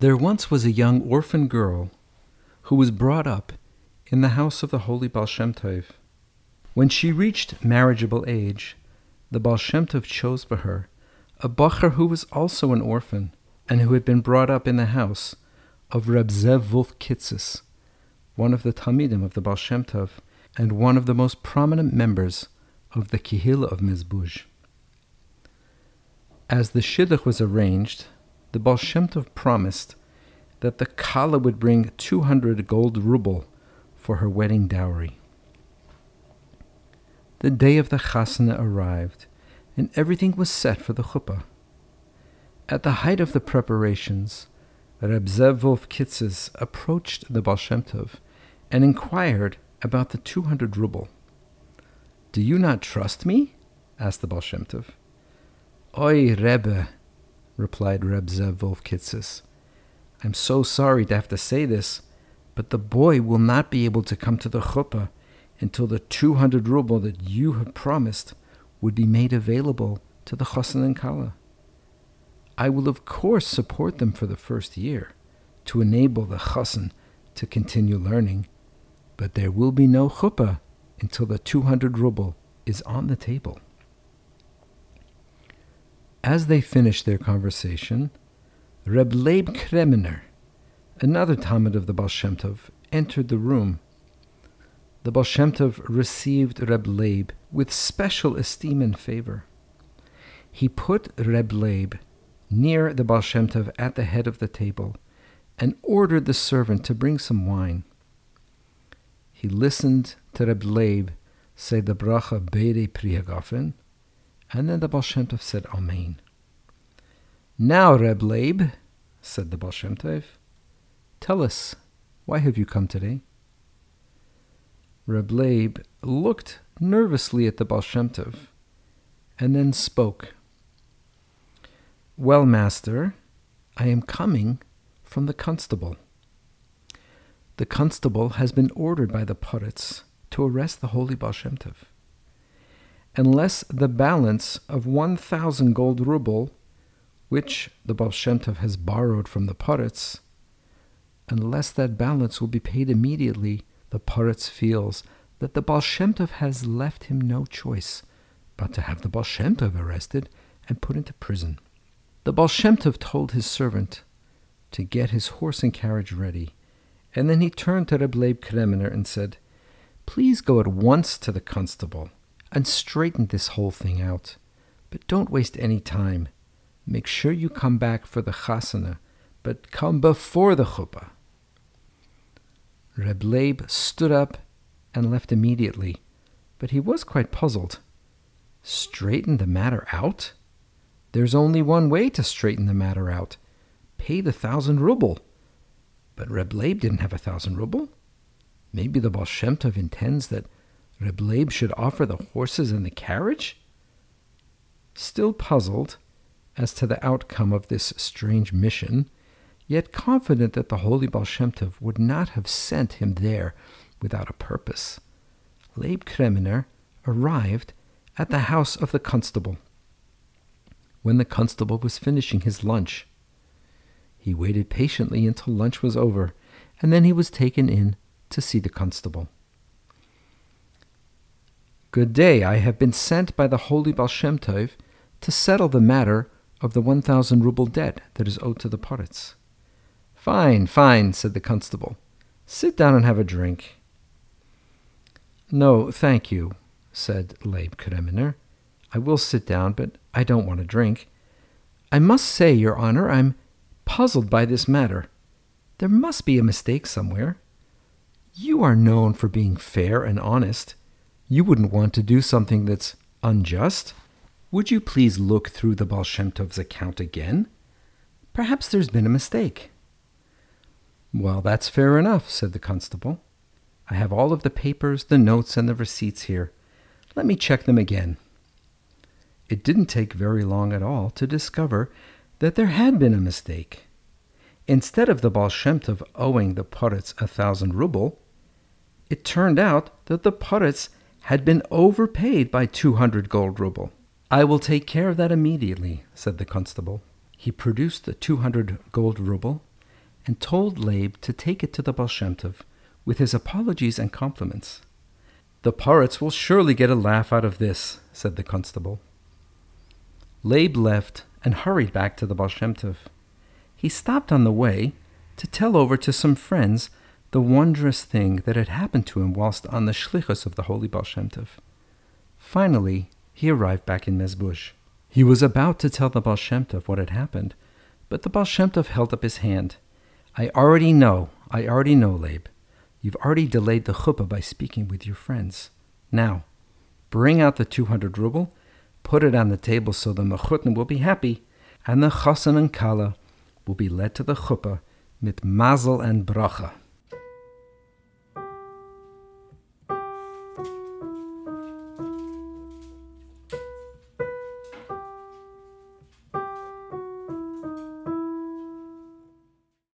There once was a young orphan girl who was brought up in the house of the holy Baal Shem Tov. When she reached marriageable age, the Baal Shem Tov chose for her a bacher who was also an orphan and who had been brought up in the house of Reb Zev Wolf Kitzes, one of the Talmidim of the Baal Shem Tov and one of the most prominent members of the Kehillah of Mezbuj. As the shidduch was arranged, the Baal Shem Tov promised that the Kala would bring 200 gold ruble for her wedding dowry. The day of the chasana arrived, and everything was set for the chuppah. At the height of the preparations, Reb Zev Wolf Kitzes approached the Baal Shem Tov and inquired about the 200 ruble. Do you not trust me? asked the Baal Shem Tov. Oi, Rebbe, replied Reb Zev Wolf Kitzes. I'm so sorry to have to say this, but the boy will not be able to come to the chuppah until the 200 ruble that you have promised would be made available to the chassan and kala. I will of course support them for the first year to enable the chassan to continue learning, but there will be no chuppah until the 200 ruble is on the table. As they finished their conversation, Reb Leib Kreminer, another Talmid of the Baal Shem Tov, entered the room. The Baal Shem Tov received Reb Leib with special esteem and favor. He put Reb Leib near the Baal Shem Tov at the head of the table and ordered the servant to bring some wine. He listened to Reb Leib say the bracha Borei Pri Hagafen, and then the Baal Shem Tov said Amen. Now, Reb Leib, said the Baal Shem Tov, tell us, why have you come today? Reb Leib looked nervously at the Baal Shem Tov, and then spoke. Well, master, I am coming from the constable. The constable has been ordered by the Poritz to arrest the holy Baal Shem Tov. Unless the balance of 1,000 gold ruble, which the Baal has borrowed from the Poritz, unless that balance will be paid immediately, the Poritz feels that the Baal has left him no choice but to have the Baal arrested and put into prison. The Baal told his servant to get his horse and carriage ready, and then he turned to Reb Leib Kreminer and said, Please go at once to the constable and straighten this whole thing out. But don't waste any time. Make sure you come back for the chasana, but come before the chuppah. Reb Leib stood up and left immediately, but he was quite puzzled. Straighten the matter out? There's only one way to straighten the matter out. Pay the thousand ruble. But Reb Leib didn't have a thousand ruble. Maybe the Baal Shem Tov intends that Reb Leib should offer the horses and the carriage? Still puzzled as to the outcome of this strange mission, yet confident that the holy Baal would not have sent him there without a purpose, Leib Kreminer arrived at the house of the constable. When the constable was finishing his lunch, he waited patiently until lunch was over, and then he was taken in to see the constable. Good day, I have been sent by the holy Baal Shem Tov to settle the matter of the 1,000 ruble debt that is owed to the Poritz. Fine, fine, said the constable. Sit down and have a drink. No, thank you, said Leib Kreminer. I will sit down, but I don't want a drink. I must say, Your Honor, I'm puzzled by this matter. There must be a mistake somewhere. You are known for being fair and honest. You wouldn't want to do something that's unjust. Would you please look through the Baal Shem Tov's account again? Perhaps there's been a mistake. Well, that's fair enough, said the constable. I have all of the papers, the notes, and the receipts here. Let me check them again. It didn't take very long at all to discover that there had been a mistake. Instead of the Baal Shem Tov owing the Poritz a thousand ruble, it turned out that the Poritz had been overpaid by 200 gold ruble. I will take care of that immediately, said the constable. He produced the 200 gold ruble and told Leib to take it to the Baal Shem Tov with his apologies and compliments. The Poritz will surely get a laugh out of this, said the constable. Leib left and hurried back to the Baal Shem Tov. He stopped on the way to tell over to some friends the wondrous thing that had happened to him whilst on the shlichus of the holy Baal Shem Tov. Finally, he arrived back in Mezbush. He was about to tell the Baal Shem Tov what had happened, but the Baal Shem Tov held up his hand. I already know, I already know, Leib. You've already delayed the chuppah by speaking with your friends. Now, bring out the 200 ruble, put it on the table so the mechutnim will be happy, and the chassan and kala will be led to the chuppah mit mazel and bracha. thank you.